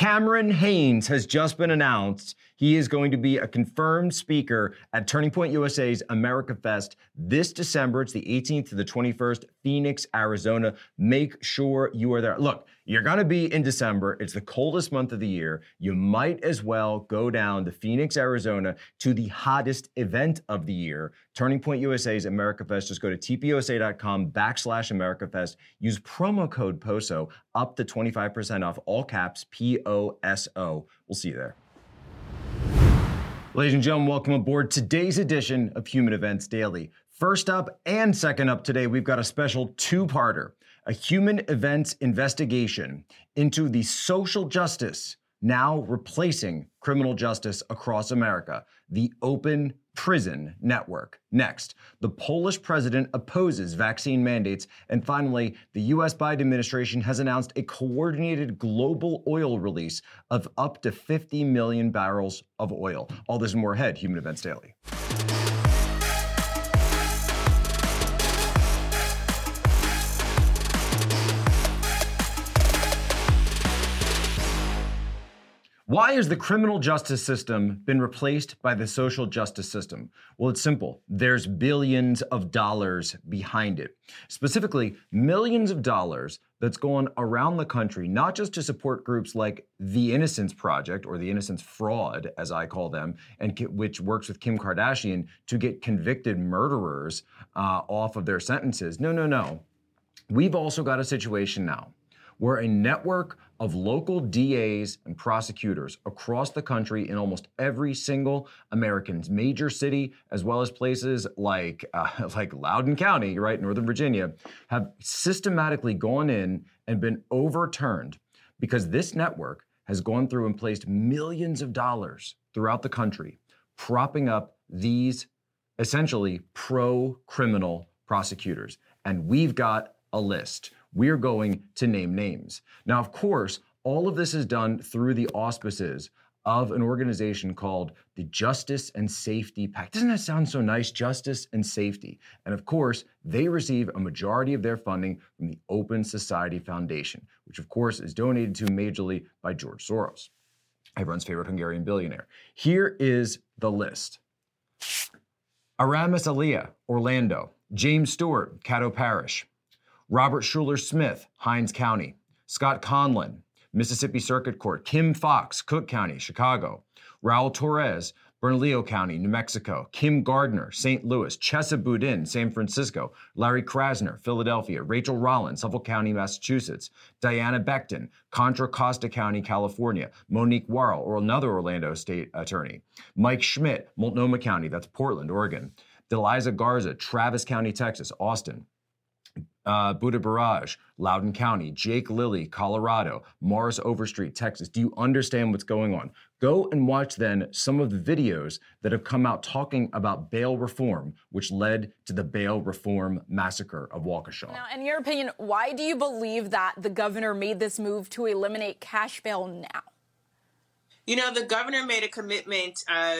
Cameron Hanes has just been announced. He is going to be a confirmed speaker at Turning Point USA's America Fest this December. It's the 18th to the 21st, Phoenix, Arizona. Make sure you are there. Look, you're going to be in December. It's the coldest month of the year. You might as well go down to Phoenix, Arizona to the hottest event of the year, Turning Point USA's America Fest. Just go to tpusa.com backslash America Fest. Use promo code POSO up to 25% off all caps P O S O. We'll see you there. Ladies and gentlemen, welcome aboard today's edition of Human Events Daily. First up and second up today, we've got a special two parter a human events investigation into the social justice now replacing criminal justice across America, the Open Prison Network. Next, the Polish president opposes vaccine mandates. And finally, the U.S. Biden administration has announced a coordinated global oil release of up to 50 million barrels of oil. All this and more ahead, Human Events Daily. Why has the criminal justice system been replaced by the social justice system? Well, it's simple. There's billions of dollars behind it. Specifically, millions of dollars that's gone around the country, not just to support groups like the Innocence Project or the Innocence Fraud, as I call them, and which works with Kim Kardashian to get convicted murderers uh, off of their sentences. No, no, no. We've also got a situation now where a network of local DAs and prosecutors across the country in almost every single American's major city, as well as places like uh, like Loudoun County, right, Northern Virginia, have systematically gone in and been overturned because this network has gone through and placed millions of dollars throughout the country, propping up these essentially pro-criminal prosecutors. And we've got a list we're going to name names. Now, of course, all of this is done through the auspices of an organization called the Justice and Safety PAC. Doesn't that sound so nice? Justice and Safety. And of course, they receive a majority of their funding from the Open Society Foundation, which of course is donated to majorly by George Soros, everyone's favorite Hungarian billionaire. Here is the list. Aramis Ayala, Orlando. James Stewart, Caddo Parish. Robert Shuler Smith, Hinds County, Scott Conlin, Mississippi Circuit Court, Kim Foxx, Cook County, Chicago, Raul Torrez, Bernalillo County, New Mexico, Kim Gardner, St. Louis, Chesa Boudin, San Francisco, Larry Krasner, Philadelphia, Rachael Rollins, Suffolk County, Massachusetts, Diana Becton, Contra Costa County, California, Monique Worrell, or another Orlando state attorney, Mike Schmidt, Multnomah County, that's Portland, Oregon, Deliza Garza, Travis County, Texas, Austin, uh, Buta Biberaj, Loudoun County, Jake Lilly, Colorado, Morris Overstreet, Texas. Do you understand what's going on? Go and watch then some of the videos that have come out talking about bail reform, which led to the bail reform massacre of Waukesha. Now, in your opinion, why do you believe that the governor made this move to eliminate cash bail now? You know, the governor made a commitment uh,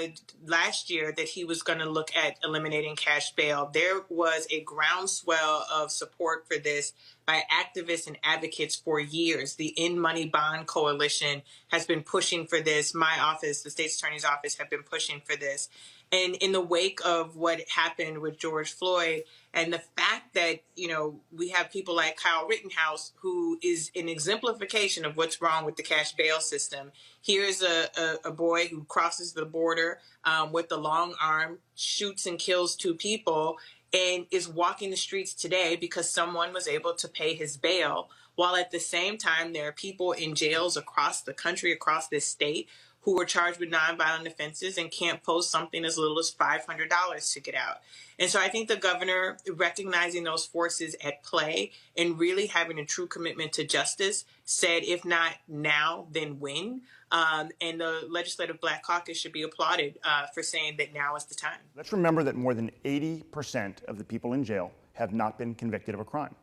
last year that he was going to look at eliminating cash bail. There was a groundswell of support for this by activists and advocates for years. The In Money Bond Coalition has been pushing for this. My office, the state's attorney's office, have been pushing for this. And in the wake of what happened with George Floyd, and the fact that, you know, we have people like Kyle Rittenhouse, who is an exemplification of what's wrong with the cash bail system. Here's a, a, a boy who crosses the border um, with the long arm, shoots and kills two people, and is walking the streets today because someone was able to pay his bail. While at the same time, there are people in jails across the country, across this state, who were charged with nonviolent offenses and can't post something as little as $500 to get out. And so I think the governor recognizing those forces at play and really having a true commitment to justice said, if not now, then when? Um, and the Legislative Black Caucus should be applauded uh, for saying that now is the time. Let's remember that more than 80% of the people in jail have not been convicted of a crime.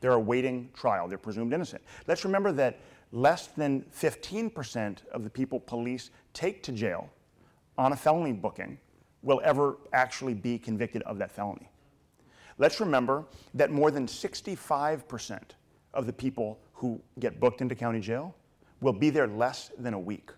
They're awaiting trial, they're presumed innocent. Let's remember that less than 15% of the people police take to jail on a felony booking will ever actually be convicted of that felony. Let's remember that more than 65% of the people who get booked into county jail will be there less than a week.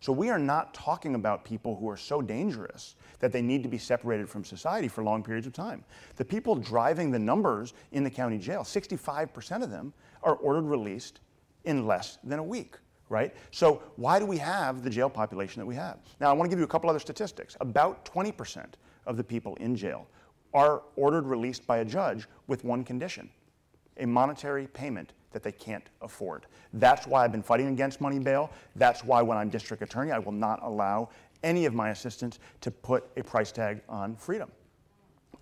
So we are not talking about people who are so dangerous that they need to be separated from society for long periods of time. The people driving the numbers in the county jail, 65% of them are ordered released in less than a week, right? So why do we have the jail population that we have? Now, I want to give you a couple other statistics. About 20% of the people in jail are ordered released by a judge with one condition a monetary payment that they can't afford. That's why I've been fighting against money bail. That's why when I'm district attorney, I will not allow any of my assistants to put a price tag on freedom.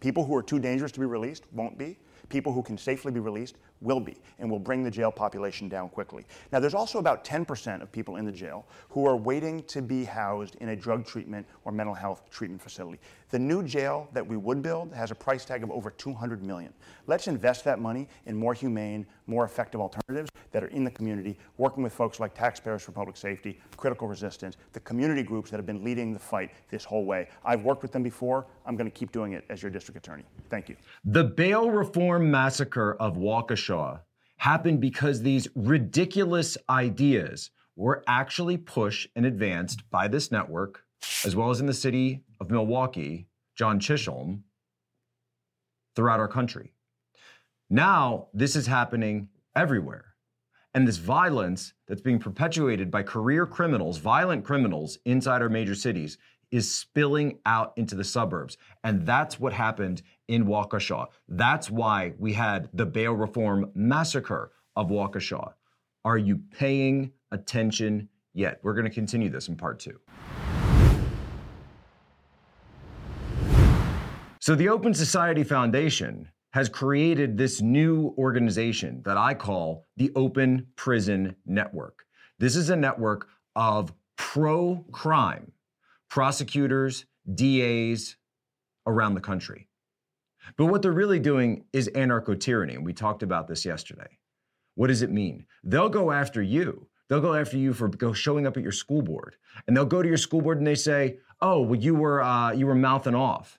People who are too dangerous to be released won't be. People who can safely be released will be, and will bring the jail population down quickly. Now, there's also about 10% of people in the jail who are waiting to be housed in a drug treatment or mental health treatment facility. The new jail that we would build has a price tag of over 200 million. Let's invest that money in more humane, more effective alternatives that are in the community, working with folks like Taxpayers for Public Safety, Critical Resistance, the community groups that have been leading the fight this whole way. I've worked with them before. I'm going to keep doing it as your district attorney. Thank you. The bail reform massacre of Waukesha happened because these ridiculous ideas were actually pushed and advanced by this network, as well as in the city of Milwaukee, John Chisholm, throughout our country. Now, this is happening everywhere. And this violence that's being perpetuated by career criminals, violent criminals inside our major cities, is spilling out into the suburbs. And that's what happened in Waukesha. That's why we had the bail reform massacre of Waukesha. Are you paying attention yet? We're going to continue this in part two. So, the Open Society Foundation has created this new organization that I call the Open Prison Network. This is a network of pro crime prosecutors, DAs around the country. But what they're really doing is anarcho tyranny. And we talked about this yesterday. What does it mean? They'll go after you. They'll go after you for showing up at your school board, and they'll go to your school board and they say, "Oh, well, you were uh, you were mouthing off.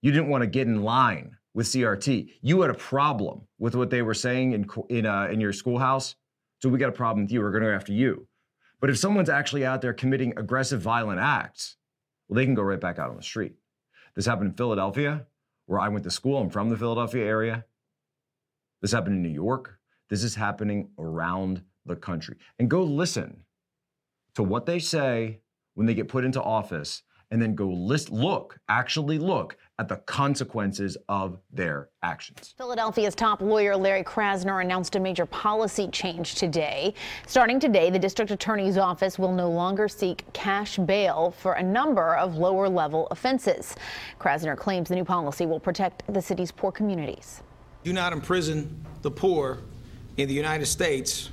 You didn't want to get in line with CRT. You had a problem with what they were saying in in uh, in your schoolhouse, so we got a problem with you. We're going to go after you." But if someone's actually out there committing aggressive, violent acts, well, they can go right back out on the street. This happened in Philadelphia, where I went to school. I'm from the Philadelphia area. This happened in New York. This is happening around the country. And go listen to what they say when they get put into office and then go list, look, actually look at the consequences of their actions. Philadelphia's top lawyer Larry Krasner announced a major policy change today. Starting today, the district attorney's office will no longer seek cash bail for a number of lower level offenses. Krasner claims the new policy will protect the city's poor communities. Do not imprison the poor in the United States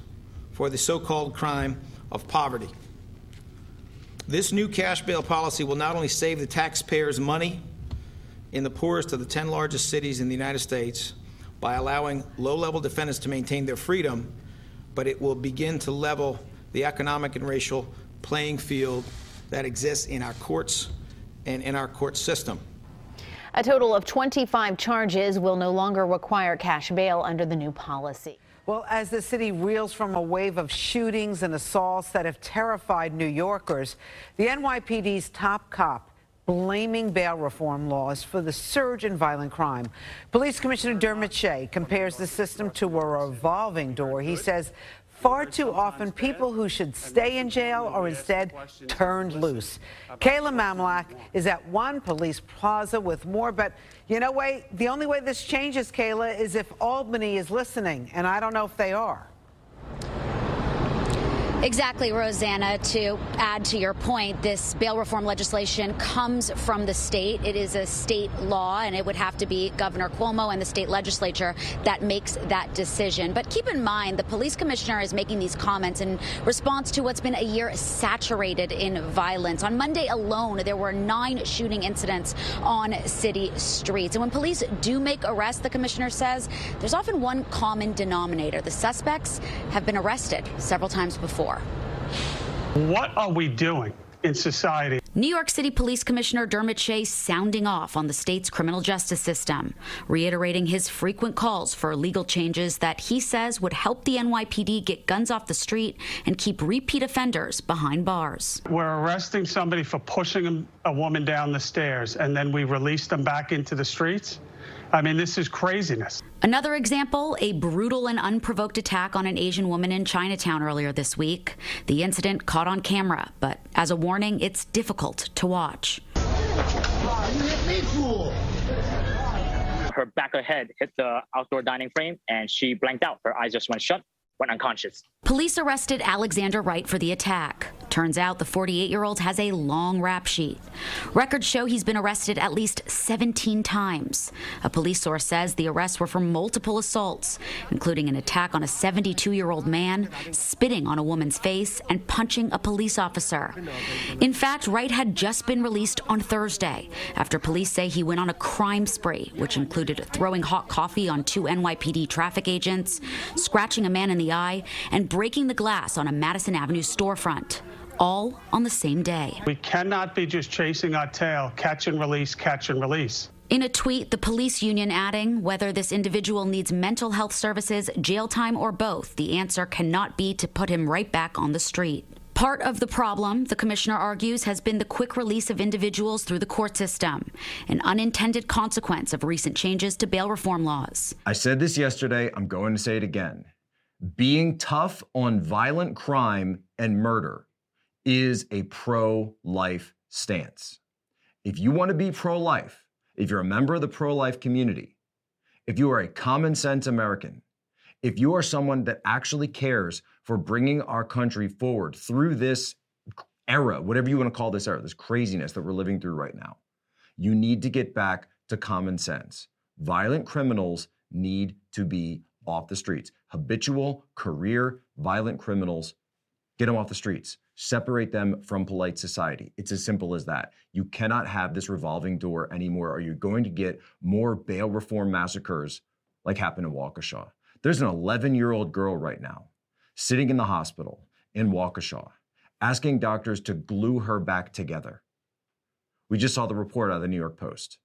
for the so called crime of poverty. This new cash bail policy will not only save the taxpayers money in the poorest of the 10 largest cities in the United States by allowing low level defendants to maintain their freedom, but it will begin to level the economic and racial playing field that exists in our courts and in our court system. A total of 25 charges will no longer require cash bail under the new policy. Well, as the city reels from a wave of shootings and assaults that have terrified New Yorkers, the NYPD's top cop blaming bail reform laws for the surge in violent crime. Police Commissioner Dermot Shea compares the system to a revolving door. He says Far too often, people who should stay in jail are instead turned loose. Kayla Mamlak is at one police plaza with more, but you know, way the only way this changes, Kayla, is if Albany is listening, and I don't know if they are. Exactly, Rosanna. To add to your point, this bail reform legislation comes from the state. It is a state law, and it would have to be Governor Cuomo and the state legislature that makes that decision. But keep in mind, the police commissioner is making these comments in response to what's been a year saturated in violence. On Monday alone, there were nine shooting incidents on city streets. And when police do make arrests, the commissioner says there's often one common denominator. The suspects have been arrested several times before. What are we doing? in society. New York City Police Commissioner Dermot Shea sounding off on the state's criminal justice system, reiterating his frequent calls for legal changes that he says would help the NYPD get guns off the street and keep repeat offenders behind bars. We're arresting somebody for pushing a woman down the stairs and then we release them back into the streets. I mean, this is craziness. Another example a brutal and unprovoked attack on an Asian woman in Chinatown earlier this week. The incident caught on camera, but as a warning, it's difficult to watch. Her back of her head hit the outdoor dining frame and she blanked out. Her eyes just went shut, went unconscious. Police arrested Alexander Wright for the attack. Turns out the 48 year old has a long rap sheet. Records show he's been arrested at least 17 times. A police source says the arrests were for multiple assaults, including an attack on a 72 year old man, spitting on a woman's face, and punching a police officer. In fact, Wright had just been released on Thursday after police say he went on a crime spree, which included throwing hot coffee on two NYPD traffic agents, scratching a man in the eye, and breaking the glass on a Madison Avenue storefront all on the same day. We cannot be just chasing our tail, catch and release, catch and release. In a tweet, the police union adding whether this individual needs mental health services, jail time, or both, the answer cannot be to put him right back on the street. Part of the problem, the commissioner argues, has been the quick release of individuals through the court system, an unintended consequence of recent changes to bail reform laws. I said this yesterday, I'm going to say it again. Being tough on violent crime and murder is a pro life stance. If you want to be pro life, if you're a member of the pro life community, if you are a common sense American, if you are someone that actually cares for bringing our country forward through this era, whatever you want to call this era, this craziness that we're living through right now, you need to get back to common sense. Violent criminals need to be off the streets. Habitual, career, violent criminals, get them off the streets separate them from polite society. It's as simple as that. You cannot have this revolving door anymore, or you're going to get more bail reform massacres like happened in Waukesha. There's an 11 year old girl right now sitting in the hospital in Waukesha asking doctors to glue her back together. We just saw the report out of the New York Post.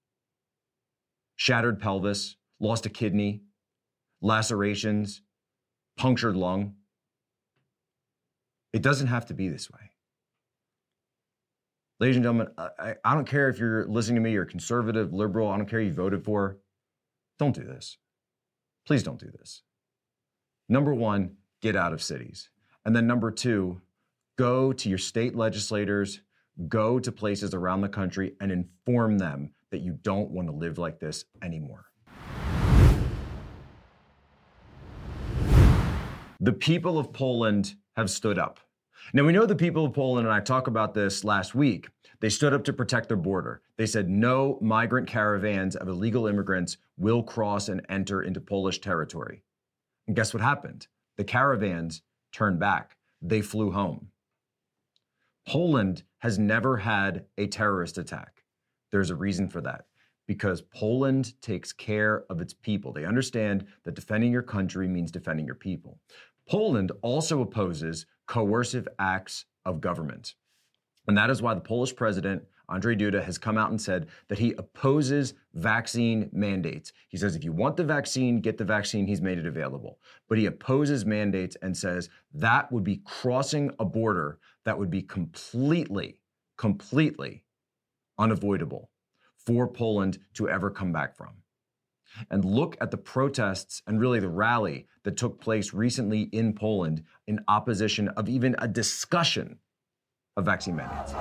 Shattered pelvis, lost a kidney, lacerations, punctured lung. It doesn't have to be this way. Ladies and gentlemen, I, I don't care if you're listening to me, you're conservative, liberal, I don't care you voted for. Don't do this. Please don't do this. Number one, get out of cities. And then number two, go to your state legislators, go to places around the country and inform them that you don't want to live like this anymore. The people of Poland have stood up. Now, we know the people of Poland, and I talked about this last week, they stood up to protect their border. They said no migrant caravans of illegal immigrants will cross and enter into Polish territory. And guess what happened? The caravans turned back, they flew home. Poland has never had a terrorist attack. There's a reason for that because Poland takes care of its people. They understand that defending your country means defending your people. Poland also opposes coercive acts of government. And that is why the Polish president, Andrzej Duda, has come out and said that he opposes vaccine mandates. He says if you want the vaccine, get the vaccine. He's made it available. But he opposes mandates and says that would be crossing a border that would be completely, completely unavoidable for Poland to ever come back from and look at the protests and really the rally that took place recently in Poland in opposition of even a discussion of vaccine mandates.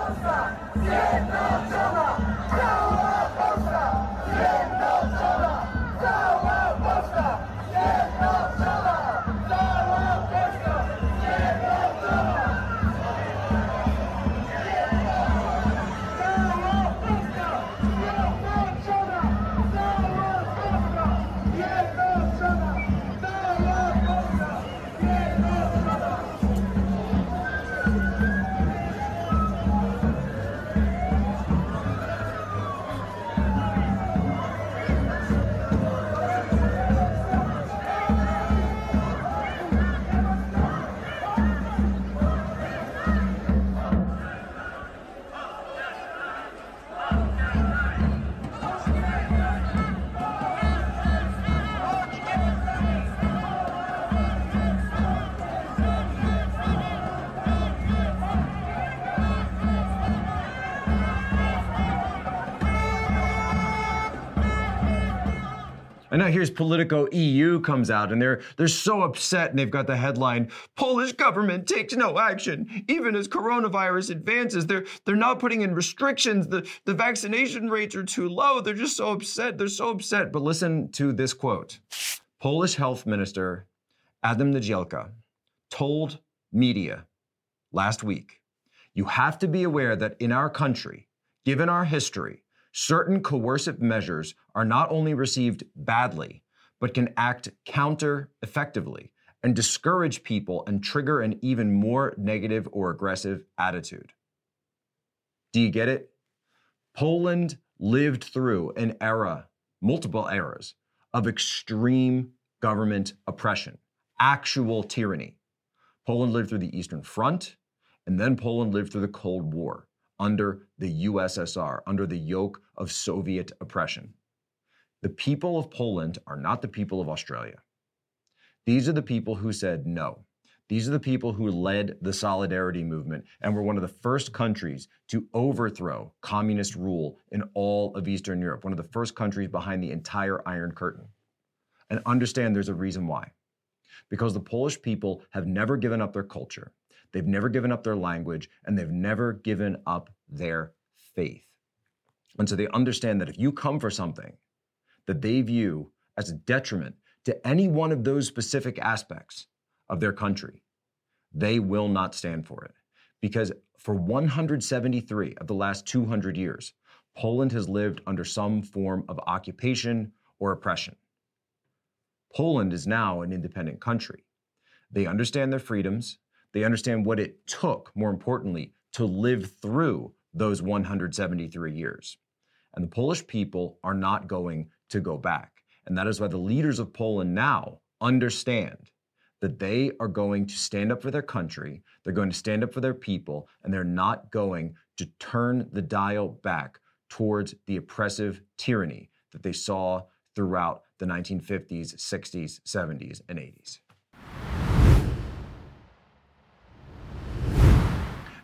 And now here's Politico EU comes out and they're they're so upset and they've got the headline Polish government takes no action even as coronavirus advances. They're they're not putting in restrictions. The the vaccination rates are too low. They're just so upset. They're so upset. But listen to this quote. Polish health minister Adam Niedzielski told media last week, you have to be aware that in our country, given our history, certain coercive measures are not only received badly, but can act counter effectively and discourage people and trigger an even more negative or aggressive attitude. Do you get it? Poland lived through an era, multiple eras, of extreme government oppression, actual tyranny. Poland lived through the Eastern Front, and then Poland lived through the Cold War under the USSR, under the yoke of Soviet oppression. The people of Poland are not the people of Australia. These are the people who said no. These are the people who led the solidarity movement and were one of the first countries to overthrow communist rule in all of Eastern Europe, one of the first countries behind the entire Iron Curtain. And understand there's a reason why. Because the Polish people have never given up their culture, they've never given up their language, and they've never given up their faith. And so they understand that if you come for something that they view as a detriment to any one of those specific aspects of their country, they will not stand for it. Because for 173 of the last 200 years, Poland has lived under some form of occupation or oppression. Poland is now an independent country. They understand their freedoms. They understand what it took, more importantly, to live through those 173 years. And the Polish people are not going to go back. And that is why the leaders of Poland now understand that they are going to stand up for their country, they're going to stand up for their people, and they're not going to turn the dial back towards the oppressive tyranny that they saw throughout the 1950s, 60s, 70s, and 80s.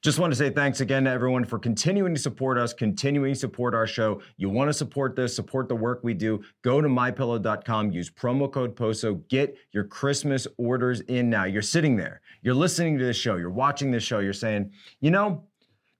Just want to say thanks again to everyone for continuing to support us, continuing to support our show. You want to support this, support the work we do, go to mypillow.com, use promo code POSO, get your Christmas orders in now. You're sitting there, you're listening to this show, you're watching this show, you're saying, you know,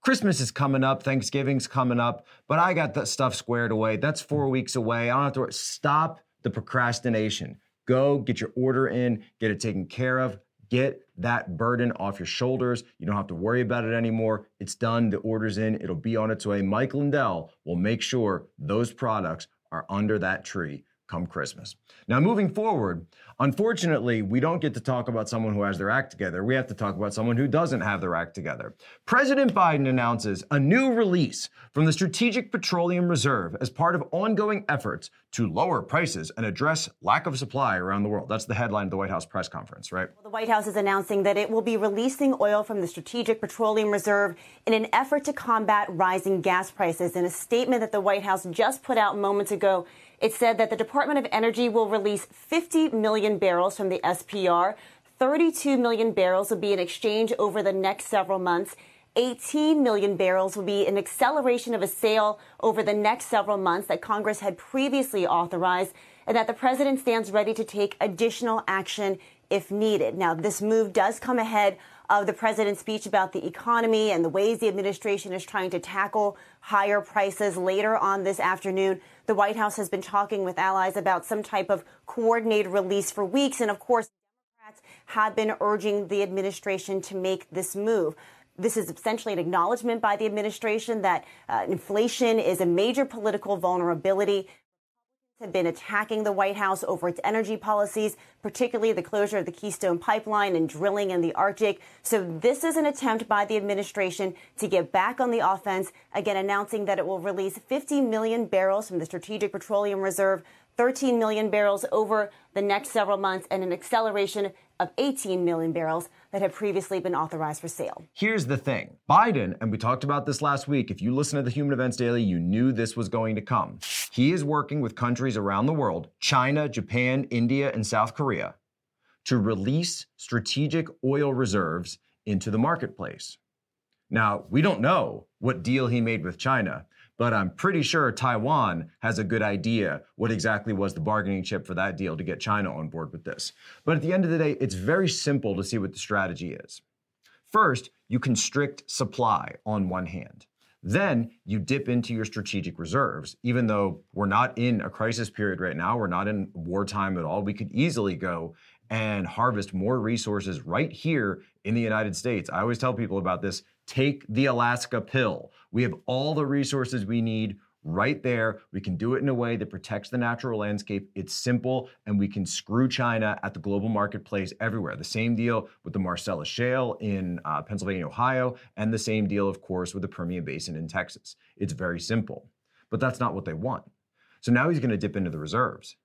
Christmas is coming up, Thanksgiving's coming up, but I got that stuff squared away. That's four weeks away. I don't have to worry. Stop the procrastination. Go get your order in, get it taken care of, get that burden off your shoulders. You don't have to worry about it anymore. It's done. The order's in. It'll be on its way. Mike Lindell will make sure those products are under that tree come Christmas. Now, moving forward, unfortunately, we don't get to talk about someone who has their act together. We have to talk about someone who doesn't have their act together. President Biden announces a new release from the Strategic Petroleum Reserve as part of ongoing efforts to lower prices and address lack of supply around the world. That's the headline of the White House press conference, right? Well, the White House is announcing that it will be releasing oil from the Strategic Petroleum Reserve in an effort to combat rising gas prices. In a statement that the White House just put out moments ago, it said that the Department of Energy will release 50 million barrels from the SPR. 32 million barrels will be in exchange over the next several months. 18 million barrels will be an acceleration of a sale over the next several months that Congress had previously authorized, and that the president stands ready to take additional action if needed. Now, this move does come ahead of the president's speech about the economy and the ways the administration is trying to tackle higher prices later on this afternoon. The White House has been talking with allies about some type of coordinated release for weeks. And of course, Democrats have been urging the administration to make this move. This is essentially an acknowledgement by the administration that uh, inflation is a major political vulnerability have been attacking the White House over its energy policies, particularly the closure of the Keystone Pipeline and drilling in the Arctic. So this is an attempt by the administration to get back on the offense, again announcing that it will release 50 million barrels from the Strategic Petroleum Reserve 13 million barrels over the next several months and an acceleration of 18 million barrels that had previously been authorized for sale. Here's the thing Biden, and we talked about this last week, if you listen to the Human Events Daily, you knew this was going to come. He is working with countries around the world China, Japan, India, and South Korea to release strategic oil reserves into the marketplace. Now, we don't know what deal he made with China, but I'm pretty sure Taiwan has a good idea what exactly was the bargaining chip for that deal to get China on board with this. But at the end of the day, it's very simple to see what the strategy is. First, you constrict supply on one hand. Then you dip into your strategic reserves. Even though we're not in a crisis period right now, we're not in wartime at all, we could easily go and harvest more resources right here in the United States. I always tell people about this take the Alaska pill. We have all the resources we need right there. We can do it in a way that protects the natural landscape. It's simple, and we can screw China at the global marketplace everywhere. The same deal with the Marcellus Shale in uh, Pennsylvania, Ohio, and the same deal, of course, with the Permian Basin in Texas. It's very simple, but that's not what they want. So now he's going to dip into the reserves.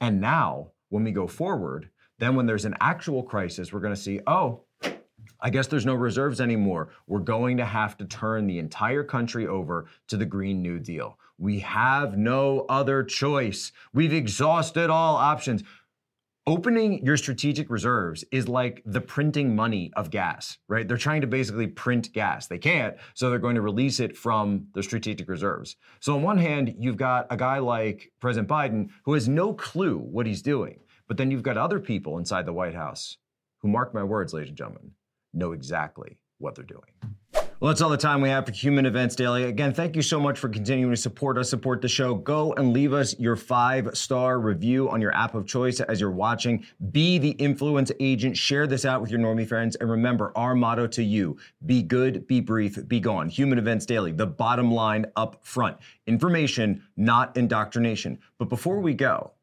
And now, when we go forward, then when there's an actual crisis, we're going to see, oh, I guess there's no reserves anymore. We're going to have to turn the entire country over to the Green New Deal. We have no other choice. We've exhausted all options. Opening your strategic reserves is like the printing money of gas, right? They're trying to basically print gas. They can't, so they're going to release it from the strategic reserves. So, on one hand, you've got a guy like President Biden who has no clue what he's doing. But then you've got other people inside the White House who, mark my words, ladies and gentlemen, know exactly what they're doing. Well, that's all the time we have for Human Events Daily. Again, thank you so much for continuing to support us, support the show. Go and leave us your five star review on your app of choice as you're watching. Be the influence agent. Share this out with your normie friends. And remember our motto to you be good, be brief, be gone. Human Events Daily, the bottom line up front. Information, not indoctrination. But before we go,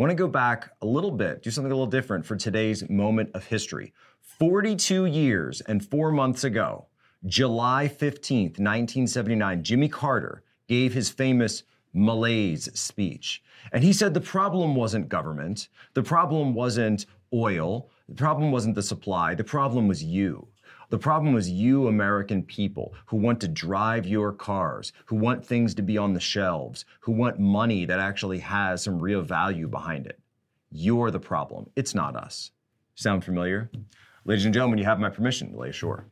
I want to go back a little bit, do something a little different for today's moment of history. 42 years and four months ago, July 15th, 1979, Jimmy Carter gave his famous malaise speech. And he said the problem wasn't government, the problem wasn't oil, the problem wasn't the supply, the problem was you. The problem was you, American people, who want to drive your cars, who want things to be on the shelves, who want money that actually has some real value behind it. You're the problem. It's not us. Sound familiar? Ladies and gentlemen, you have my permission to lay ashore.